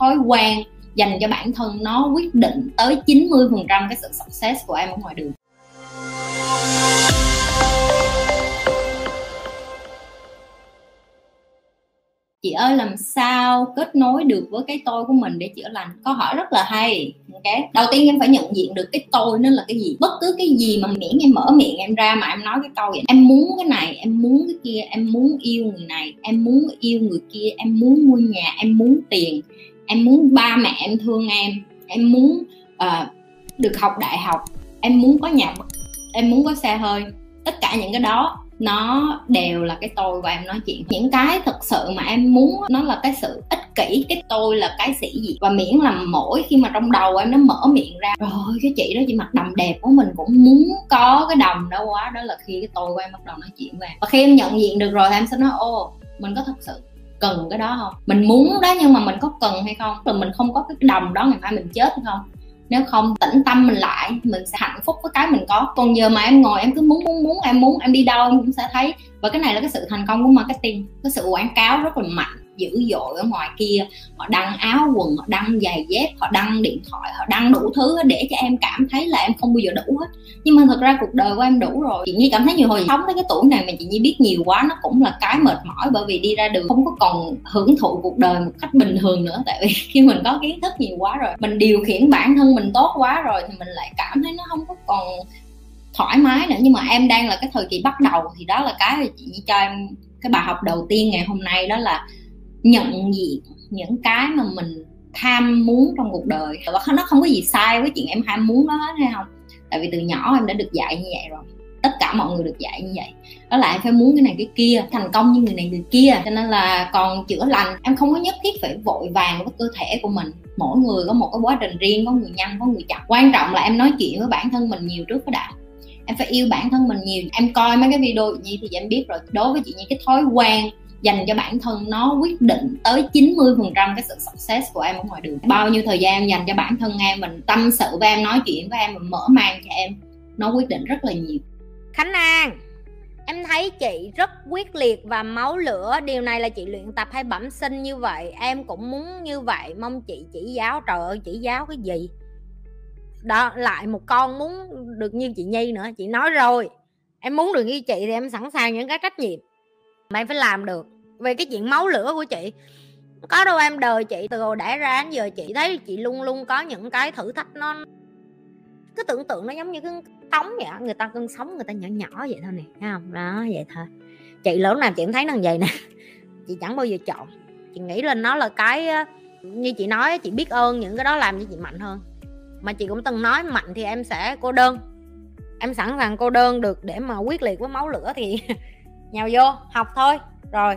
thói quen dành cho bản thân nó quyết định tới 90% cái sự success của em ở ngoài đường. Chị ơi, làm sao kết nối được với cái tôi của mình để chữa lành? Câu hỏi rất là hay, ok? Đầu tiên em phải nhận diện được cái tôi nó là cái gì. Bất cứ cái gì mà miễn em mở miệng em ra mà em nói cái câu vậy, em muốn cái này, em muốn cái kia, em muốn yêu người này, em muốn yêu người kia, em muốn mua nhà, em muốn tiền em muốn ba mẹ em thương em. Em muốn uh, được học đại học. Em muốn có nhà em muốn có xe hơi. Tất cả những cái đó nó đều là cái tôi và em nói chuyện. Những cái thực sự mà em muốn nó là cái sự ích kỷ. Cái tôi là cái sĩ gì và miễn là mỗi khi mà trong đầu em nó mở miệng ra rồi cái chị đó chị mặc đầm đẹp của mình cũng muốn có cái đầm đó quá. Đó là khi cái tôi của em bắt đầu nói chuyện về và khi em nhận diện được rồi em sẽ nói ô mình có thật sự cần cái đó không? Mình muốn đó nhưng mà mình có cần hay không? Rồi mình không có cái đồng đó ngày mai mình chết hay không? Nếu không, tĩnh tâm mình lại, mình sẽ hạnh phúc với cái mình có. Còn giờ mà em ngồi em cứ muốn muốn muốn, em muốn, em đi đâu em cũng sẽ thấy. Và cái này là cái sự thành công của marketing, cái sự quảng cáo rất là mạnh dữ dội ở ngoài kia. Họ đăng áo quần, họ đăng giày dép, họ đăng điện thoại, họ đăng đủ thứ để cho em cảm thấy là em không bao giờ đủ hết. Nhưng mà thật ra cuộc đời của em đủ rồi. Chị nhi cảm thấy nhiều hồi sống tới cái tuổi này mà chị nhi biết nhiều quá, nó cũng là cái mệt mỏi bởi vì đi ra đường không có còn hưởng thụ cuộc đời một cách bình thường nữa. Tại vì khi mình có kiến thức nhiều quá rồi, mình điều khiển bản thân mình tốt quá rồi thì mình lại cảm thấy nó không có còn thoải mái nữa. Nhưng mà em đang là cái thời kỳ bắt đầu thì đó là cái chị nhi cho em cái bài học đầu tiên ngày hôm nay, đó là nhận diện những cái mà mình tham muốn trong cuộc đời. Và nó không có gì sai với chuyện em ham muốn đó hết hay không? Tại vì từ nhỏ em đã được dạy như vậy rồi. Tất cả mọi người được dạy như vậy. Đó là em phải muốn cái này cái kia, thành công như người này người kia. Cho nên là còn chữa lành, em không có nhất thiết phải vội vàng với cơ thể của mình. Mỗi người có một cái quá trình riêng, có người nhanh, có người chậm. Quan trọng là em nói chuyện với bản thân mình nhiều trước cái đã. Em phải yêu bản thân mình nhiều. Em coi mấy cái video như thì em biết rồi. Đối với chị như cái thói quen dành cho bản thân nó quyết định tới 90% cái sự success của em ở ngoài đường. Bao nhiêu thời gian em dành cho bản thân em mình tâm sự với em, nói chuyện với em mình mở mang cho em, nó quyết định rất là nhiều. Khánh An, Em thấy chị rất quyết liệt và máu lửa. Điều này là chị luyện tập hay bẩm sinh như vậy? Em cũng muốn như vậy. Mong chị chỉ giáo, Trời ơi, chỉ giáo cái gì? Đó, lại một con muốn được như chị Nhi nữa. Chị nói rồi, Em muốn được như chị thì em sẵn sàng những cái trách nhiệm. Mà em phải làm được. Về cái chuyện máu lửa của chị, có đâu em đời chị, từ hồi đẻ ra đến giờ chị thấy chị luôn luôn có những cái thử thách nó cứ tưởng tượng nó giống như cái tống vậy người ta cưng sống, người ta nhỏ nhỏ vậy thôi nè, thấy không? Đó, vậy thôi. Chị lớn nào chị cũng thấy nó vậy nè. Chị chẳng bao giờ chọn. Chị nghĩ lên nó là cái như chị nói chị biết ơn những cái đó làm cho chị mạnh hơn. Mà chị cũng từng nói mạnh thì em sẽ cô đơn. Em sẵn sàng cô đơn được để mà quyết liệt với máu lửa thì nhào vô, học thôi. Rồi,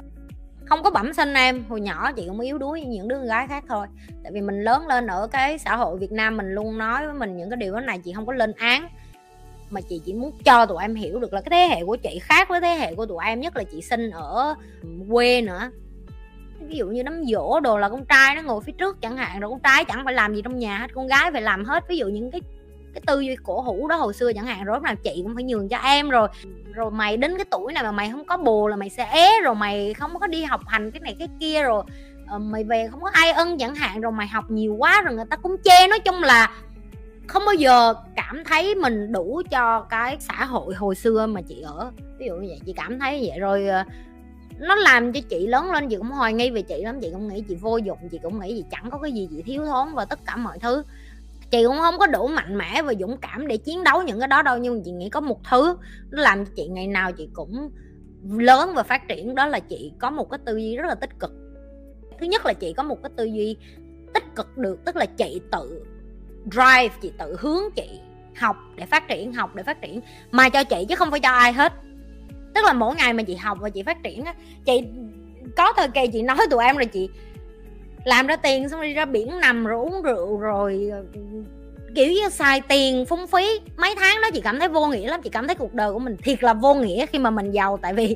không có bẩm sinh em. Hồi nhỏ chị cũng yếu đuối như những đứa gái khác thôi. Tại vì mình lớn lên ở cái xã hội việt nam mình luôn nói với mình những cái điều đó này, chị không có lên án. Mà chị chỉ muốn cho tụi em hiểu được là cái thế hệ của chị khác với thế hệ của tụi em, nhất là chị sinh ở quê nữa. Ví dụ như đám dỗ đồ là con trai nó ngồi phía trước chẳng hạn, rồi con trai chẳng phải làm gì trong nhà hết, con gái phải làm hết. Ví dụ những cái cái tư duy cổ hủ đó hồi xưa chẳng hạn rồi lúc nào chị cũng phải nhường cho em rồi. Rồi mày đến cái tuổi này mà mày không có bồ là mày sẽ é rồi mày không có đi học hành cái này cái kia rồi uh, mày về không có ai ân chẳng hạn rồi mày học nhiều quá rồi người ta cũng chê. Nói chung là không bao giờ cảm thấy mình đủ cho cái xã hội hồi xưa mà chị ở. Ví dụ như vậy chị cảm thấy vậy. Rồi ờ, nó làm cho chị lớn lên chị cũng hoài nghi về chị lắm. Chị cũng nghĩ chị vô dụng chị cũng nghĩ chị chẳng có cái gì chị thiếu thốn và tất cả mọi thứ chị cũng không có đủ mạnh mẽ và dũng cảm để chiến đấu những cái đó đâu, nhưng chị nghĩ có một thứ nó làm cho chị ngày nào chị cũng lớn và phát triển, đó là chị có một cái tư duy rất là tích cực. Thứ nhất là chị có một cái tư duy tích cực được, tức là chị tự drive, chị tự hướng chị học để phát triển, học để phát triển, mà cho chị chứ không phải cho ai hết. Tức là mỗi ngày mà chị học và chị phát triển á, chị, có thời kỳ chị nói tụi em là chị làm ra tiền xong đi ra biển nằm rồi uống rượu rồi, kiểu như xài tiền phung phí. Mấy tháng đó chị cảm thấy vô nghĩa lắm, chị cảm thấy cuộc đời của mình thiệt là vô nghĩa khi mà mình giàu. Tại vì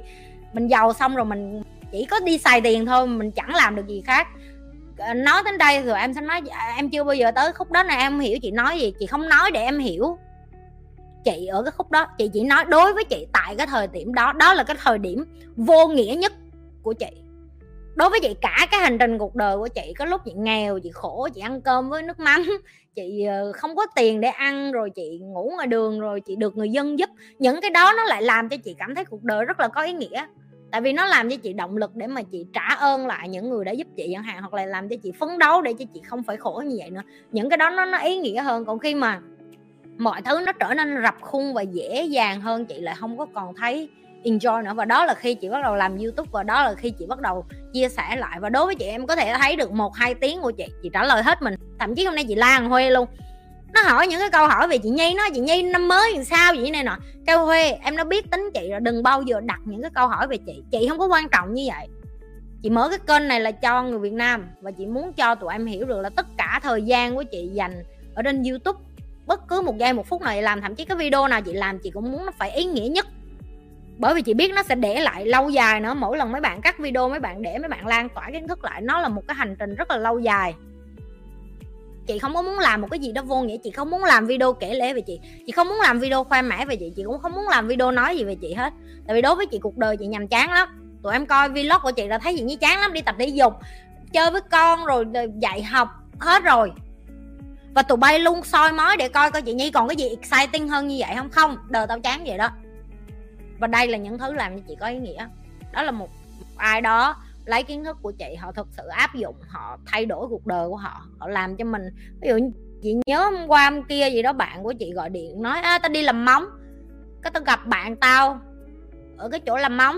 mình giàu xong rồi mình chỉ có đi xài tiền thôi, mình chẳng làm được gì khác. Ờ, nói đến đây rồi em sẽ nói, em chưa bao giờ tới khúc đó này em hiểu chị nói gì, chị không nói để em hiểu chị ở cái khúc đó. Chị chỉ nói đối với chị tại cái thời điểm đó đó là cái thời điểm vô nghĩa nhất của chị đối với chị, cả cái hành trình cuộc đời của chị, có lúc chị nghèo, chị khổ, chị ăn cơm với nước mắm, chị ờ, không có tiền để ăn, rồi chị ngủ ngoài đường, rồi chị được người dân giúp. Những cái đó nó lại làm cho chị cảm thấy cuộc đời rất là có ý nghĩa. Tại vì nó làm cho chị động lực để mà chị trả ơn lại những người đã giúp chị chẳng hạn, hoặc là làm cho chị phấn đấu để cho chị không phải khổ như vậy nữa. Những cái đó nó nó ý nghĩa hơn. Còn khi mà mọi thứ nó trở nên rập khung và dễ dàng hơn chị lại không có còn thấy enjoy nữa. Và đó là khi chị bắt đầu làm youtube và đó là khi chị bắt đầu chia sẻ lại. Và đối với chị em có thể thấy được một, hai tiếng của chị chị trả lời hết mình. Thậm chí hôm nay chị lan huê luôn. Nó hỏi những cái câu hỏi về chị nhi, nó chị nhi năm mới làm sao vậy này nọ. Kêu huê, em nó biết tính chị rồi, đừng bao giờ đặt những cái câu hỏi về chị. Chị không có quan trọng như vậy. Chị mở cái kênh này là cho người việt nam. Và chị muốn cho tụi em hiểu được là tất cả thời gian của chị dành ở trên youtube, bất cứ một giây, một phút nào chị làm. Thậm chí cái video nào chị làm, chị cũng muốn nó phải ý nghĩa nhất bởi vì chị biết nó sẽ để lại lâu dài nữa. Mỗi lần mấy bạn cắt video, mấy bạn để, mấy bạn lan tỏa kiến thức lại, nó là một cái hành trình rất là lâu dài. Chị không có muốn làm một cái gì đó vô nghĩa. Chị không muốn làm video kể lễ về chị. Chị không muốn làm video khoe mẽ về chị. Chị cũng không muốn làm video nói gì về chị hết. Tại vì đối với chị, cuộc đời chị nhàm chán lắm. Tụi em coi vlog của chị là thấy gì như chán lắm. Đi tập thể dục, chơi với con rồi dạy học, hết rồi. Và tụi bay luôn soi mói để coi coi chị nhi còn cái gì exciting hơn như vậy không? Không, đời tao chán vậy đó và đây là những thứ làm cho chị có ý nghĩa. Đó là một ai đó lấy kiến thức của chị họ thực sự áp dụng họ thay đổi cuộc đời của họ họ làm cho mình. Ví dụ chị nhớ hôm qua hôm kia gì đó bạn của chị gọi điện nói à, tao đi làm móng cái tao gặp bạn tao ở cái chỗ làm móng.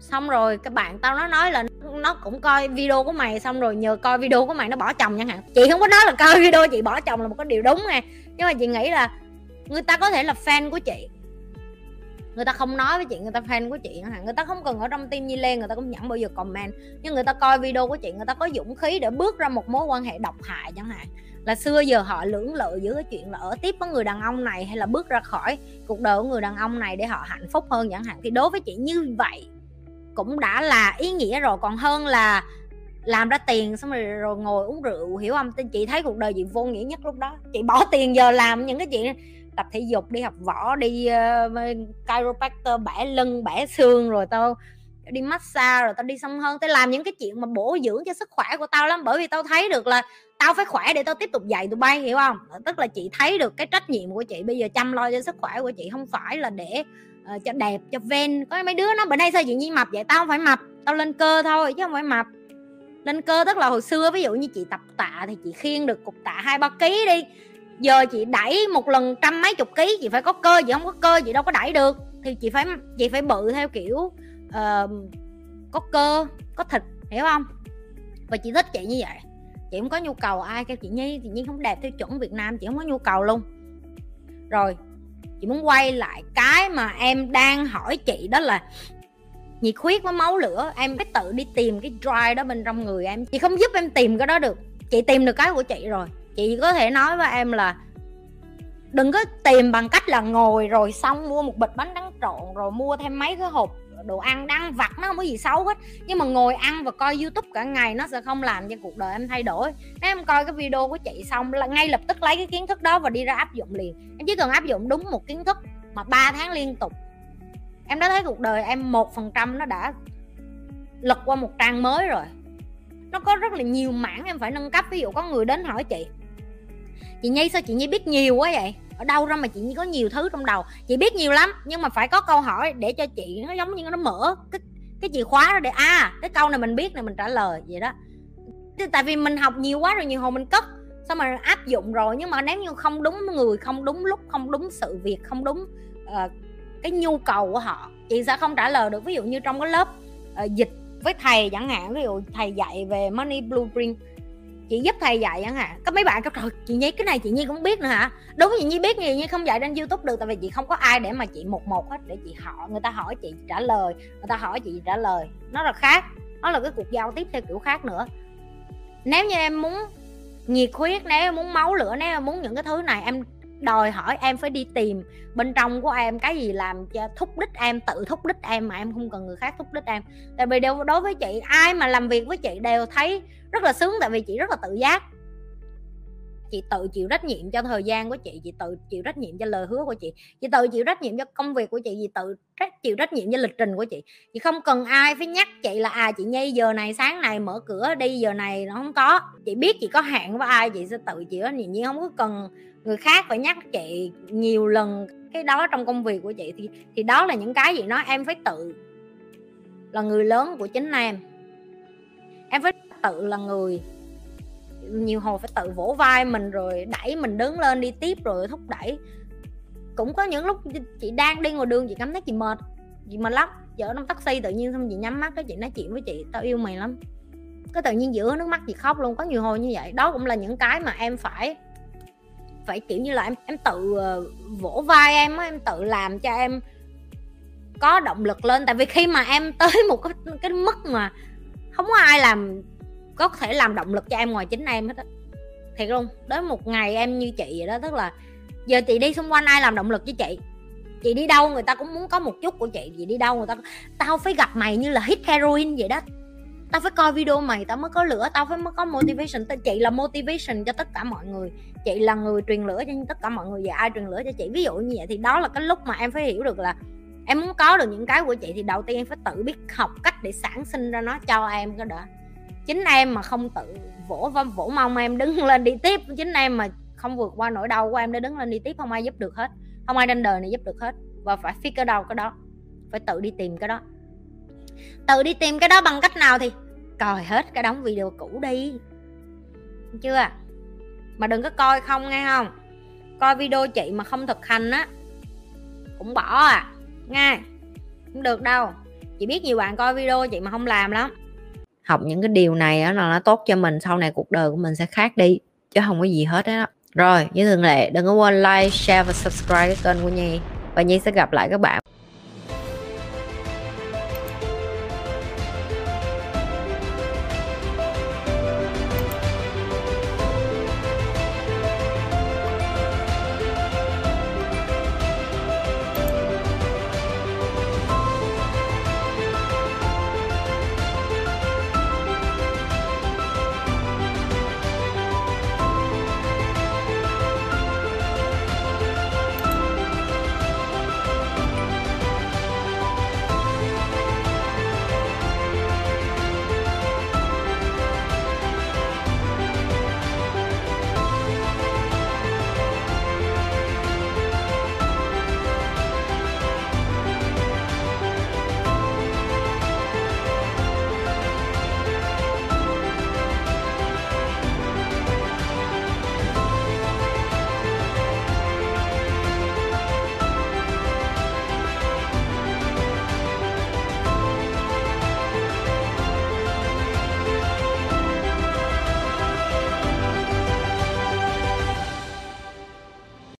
Xong rồi cái bạn tao nó nói là nó cũng coi video của mày xong rồi nhờ coi video của mày nó bỏ chồng chẳng hạn. Chị không có nói là coi video chị bỏ chồng là một cái điều đúng nè nhưng mà chị nghĩ là người ta có thể là fan của chị người ta không nói với chị, người ta fan của chị chẳng hạn người ta không cần ở trong tim nhi lên người ta cũng chẳng bao giờ comment. Nhưng người ta coi video của chị, người ta có dũng khí để bước ra một mối quan hệ độc hại chẳng hạn. Là xưa giờ họ lưỡng lự giữa cái chuyện là ở tiếp với người đàn ông này hay là bước ra khỏi cuộc đời của người đàn ông này để họ hạnh phúc hơn chẳng hạn. Thì đối với chị như vậy cũng đã là ý nghĩa rồi. Còn hơn là làm ra tiền xong rồi rồi ngồi uống rượu, hiểu không? Chị thấy cuộc đời chị vô nghĩa nhất lúc đó. Chị bỏ tiền giờ làm những cái chuyện tập thể dục đi học võ đi uh, chiropractor bẻ lưng bẻ xương rồi tao đi massage rồi tao đi xong hơn. Tao làm những cái chuyện mà bổ dưỡng cho sức khỏe của tao lắm bởi vì tao thấy được là tao phải khỏe để tao tiếp tục dạy tụi bay hiểu không? Tức là chị thấy được cái trách nhiệm của chị bây giờ chăm lo cho sức khỏe của chị không phải là để uh, cho đẹp cho ven. Có mấy đứa nó bữa nay sao chị nhi mập vậy? Tao không phải mập tao lên cơ thôi chứ không phải mập. Lên cơ tức là hồi xưa ví dụ như chị tập tạ thì chị khiêng được cục tạ hai ba ký đi giờ chị đẩy một lần trăm mấy chục ký chị phải có cơ chị không có cơ chị đâu có đẩy được. Thì chị phải chị phải bự theo kiểu uh, có cơ có thịt hiểu không? Và chị thích chị như vậy. Chị không có nhu cầu ai kêu chị nhi chị nhi không đẹp theo chuẩn việt nam chị không có nhu cầu luôn. Rồi chị muốn quay lại cái mà em đang hỏi chị đó là nhiệt huyết với máu lửa em phải tự đi tìm cái drive đó bên trong người em. Chị không giúp em tìm cái đó được. Chị tìm được cái của chị rồi chị có thể nói với em là đừng có tìm bằng cách là ngồi rồi xong mua một bịch bánh tráng trộn, rồi mua thêm mấy cái hộp đồ ăn đang vặt, nó không có gì xấu hết. Nhưng mà ngồi ăn và coi youtube cả ngày nó sẽ không làm cho cuộc đời em thay đổi. Nếu em coi cái video của chị xong là ngay lập tức lấy cái kiến thức đó và đi ra áp dụng liền. Em chỉ cần áp dụng đúng một kiến thức mà 3 tháng liên tục, em đã thấy cuộc đời em một phần trăm nó đã lật qua một trang mới rồi. Nó có rất là nhiều mảng em phải nâng cấp. Ví dụ có người đến hỏi chị chị nhi sao chị nhi biết nhiều quá vậy? Ở đâu ra mà chị nhi có nhiều thứ trong đầu? Chị biết nhiều lắm nhưng mà phải có câu hỏi để cho chị nó giống như nó mở cái cái chìa khóa đó để à cái câu này mình biết này mình trả lời vậy đó. Tại vì mình học nhiều quá rồi nhiều hồi mình cất sao mà áp dụng rồi? Nhưng mà nếu như không đúng người không đúng lúc không đúng sự việc không đúng uh, cái nhu cầu của họ chị sẽ không trả lời được. Ví dụ như trong cái lớp uh, dịch với thầy chẳng hạn ví dụ thầy dạy về money blueprint chị giúp thầy dạy chẳng hạn có mấy bạn kêu, trời, chị nhi, cái này chị nhi cũng biết nữa hả? Đúng, chị nhi biết gì nhi không dạy trên youtube được, tại vì chị không có ai để mà chị một một hết, để chị hỏi người ta hỏi chị trả lời, người ta hỏi chị trả lời. Nó là khác, nó là cái cuộc giao tiếp theo kiểu khác nữa. Nếu như em muốn nhiệt huyết, nếu em muốn máu lửa, nếu em muốn những cái thứ này, em đòi hỏi em phải đi tìm bên trong của em cái gì làm cho thúc đích em, tự thúc đích em mà em không cần người khác thúc đích em. Tại vì đều, đối với chị, ai mà làm việc với chị đều thấy rất là sướng, tại vì chị rất là tự giác. Chị tự chịu trách nhiệm cho thời gian của chị chị tự chịu trách nhiệm cho lời hứa của chị chị tự chịu trách nhiệm cho công việc của chị chị tự trách, chịu trách nhiệm cho lịch trình của chị. Chị không cần ai phải nhắc chị là à chị nhi, giờ này sáng này mở cửa đi, giờ này nó không có. Chị biết chị có hạn với ai, chị sẽ tự chịu trách nhiệm, nhưng không có cần người khác phải nhắc chị nhiều lần cái đó trong công việc của chị thì thì đó là những cái gì nói em phải tự là người lớn của chính em. Em phải tự là người, nhiều hồi phải tự vỗ vai mình rồi đẩy mình đứng lên đi tiếp rồi thúc đẩy. Cũng có những lúc chị đang đi ngoài đường chị cảm thấy chị mệt chị mệt lắm. Chở trong taxi tự nhiên xong chị nhắm mắt cái chị nói chuyện với chị, tao yêu mày lắm. Cái tự nhiên giữa nước mắt, chị khóc luôn. Có nhiều hồi như vậy. Đó cũng là những cái mà em phải phải kiểu như là em em tự ờ, vỗ vai em em tự làm cho em có động lực lên. Tại vì khi mà em tới một cái, cái mức mà không có ai làm có thể làm động lực cho em ngoài chính em hết á. Thiệt luôn đến một ngày em như chị vậy đó tức là giờ chị đi xung quanh ai làm động lực cho chị? Chị đi đâu người ta cũng muốn có một chút của chị chị đi đâu người ta tao phải gặp mày như là hit heroin vậy đó tao phải coi video mày, tao mới có lửa, tao phải mới có motivation. Tao chị là motivation cho tất cả mọi người. Chị là người truyền lửa cho tất cả mọi người, và ai truyền lửa cho chị? Ví dụ như vậy thì đó là cái lúc mà em phải hiểu được là em muốn có được những cái của chị thì đầu tiên em phải tự biết học cách để sản sinh ra nó cho em cái đó chính em mà không tự vỗ vỗ mong em đứng lên đi tiếp. Chính em mà không vượt qua nỗi đau của em để đứng lên đi tiếp không ai giúp được hết. Không ai trên đời này giúp được hết. Và phải figure đâu cái đó. Phải tự đi tìm cái đó tự đi tìm cái đó bằng cách nào thì coi hết cái đóng video cũ đi. Chưa? Mà đừng có coi không nghe không? Coi video chị mà không thực hành á, cũng bỏ à. Nghe, không được đâu. Chị biết nhiều bạn coi video chị mà không làm lắm. Học những cái điều này đó là nó tốt cho mình, sau này cuộc đời của mình sẽ khác đi, chứ không có gì hết á. Rồi, như thường lệ, đừng có quên like, share và subscribe cái kênh của nhi. Và nhi sẽ gặp lại các bạn.